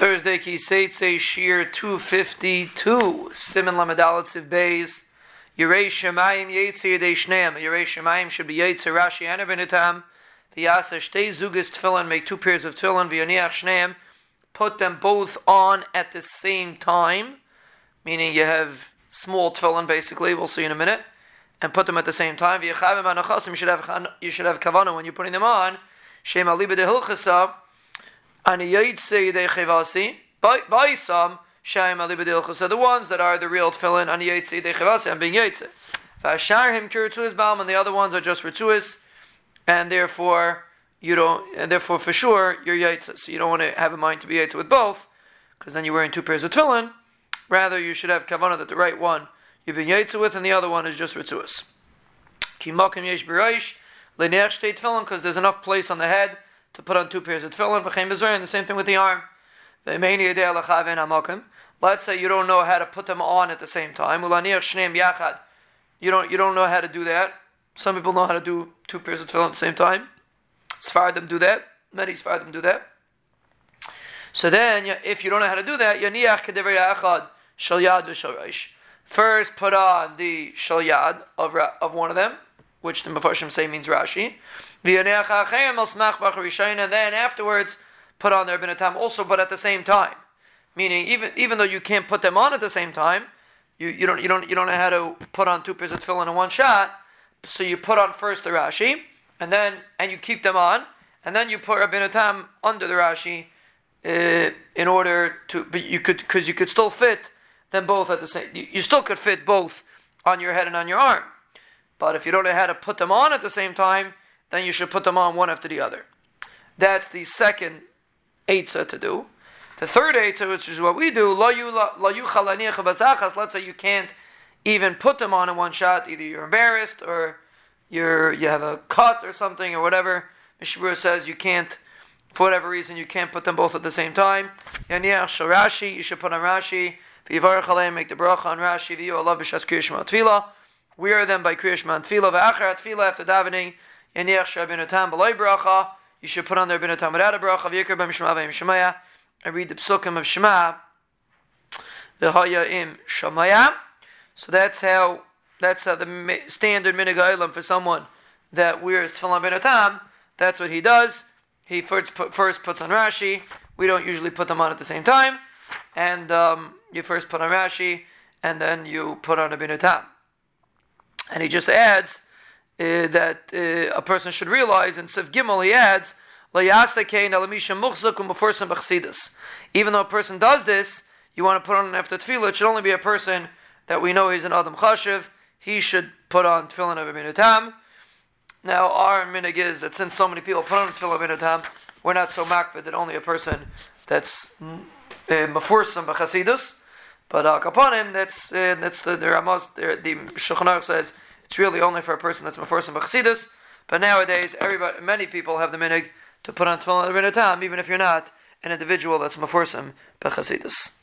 Thursday Kiseitse Shir 252 Simon Lamadalat Siv Beis. Yerei Shemayim Yetzi Yedei Shneim. Yerei should be Yetzi Rashi and V'yasa Shtei Zugas Tefillin make two pairs of Tefillin V'yaniach Shneim. Put them both on at the same time meaning you have small Tefillin basically we'll see in a minute and put them at the same time. V'yachavim Anachasim you should have you should have Kavana when you're putting them on. Shem Aliba De and by some, Shaim Alibadilcha. So the ones that are the real tefillin, and Yaitse de Chevasi, and being Yaitse. Vashar him Kirtuas Baum, and the other ones are just Rituas, and therefore, you don't, and therefore for sure, you're Yaitse. So you don't want to have a mind to be Yaitse with both, because then you're wearing two pairs of tefillin. Rather, you should have Kavanah that the right one you've been Yaitse with, and the other one is just Rituas. Kimakim Yesh B'Reish, Lineach State Tefillin, because there's enough place on the head to put on two pairs of tefillin, v'chein bezorin, the same thing with the arm. Let's say you don't know how to put them on at the same time. You don't, you don't know how to do that. Some people know how to do two pairs of tefillin at the same time. Sfardim do that. Many Sfardim do that. So then, if you don't know how to do that, First, put on the shalyad of, of one of them, which the Mepharshim say means Rashi. And then afterwards, put on their binatam also, but at the same time. Meaning, even even though you can't put them on at the same time, you, you don't you don't you don't know how to put on two pairs of tefillin in one shot. So you put on first the Rashi, and then and you keep them on, and then you put Rabbi under the Rashi, uh, in order to. But you could because you could still fit them both at the same. You still could fit both on your head and on your arm. But if you don't know how to put them on at the same time, then you should put them on one after the other. That's the second Eitzah to do. The third Eitzah, which is what we do, let's say you can't even put them on in one shot, either you're embarrassed or you're, you have a cut or something or whatever. Mishabur says you can't, for whatever reason, you can't put them both at the same time. You should put on Rashi. Make the bracha on Rashi. Are them by Kriyashma and Tefillah. Tefillah after davening. Yaniach Shabinatam B'loi Bracha. You should put on their Binatam without a bracha. V'yikr b'm Shema v'im Shemaya. I read the psukim of Shema. V'haya im Shemaya. So that's how that's how the standard minig for someone that wears tefillin binatam. That's what he does. He first, put, first puts on Rashi. We don't usually put them on at the same time. And um, you first put on Rashi, and then you put on a binatam. And he just adds uh, that uh, a person should realize. In Siv Gimel, he adds, Even though a person does this, you want to put on an after tefillah, it should only be a person that we know he's an Adam Chashiv. He should put on tefillin of minutam. Now, our minig is that since so many people put on tefillin of minutam, we're not so makbid that only a person that's uh, mafursam b'chasidus. But al kaponim, that's uh, that's the the Ramaz, the, the Shulchan says it's really only for a person that's Meforsim B'Chassidus, but nowadays, everybody, many people have the minig to put on Tefillin at time, even if you're not an individual that's Meforsim B'Chassidus.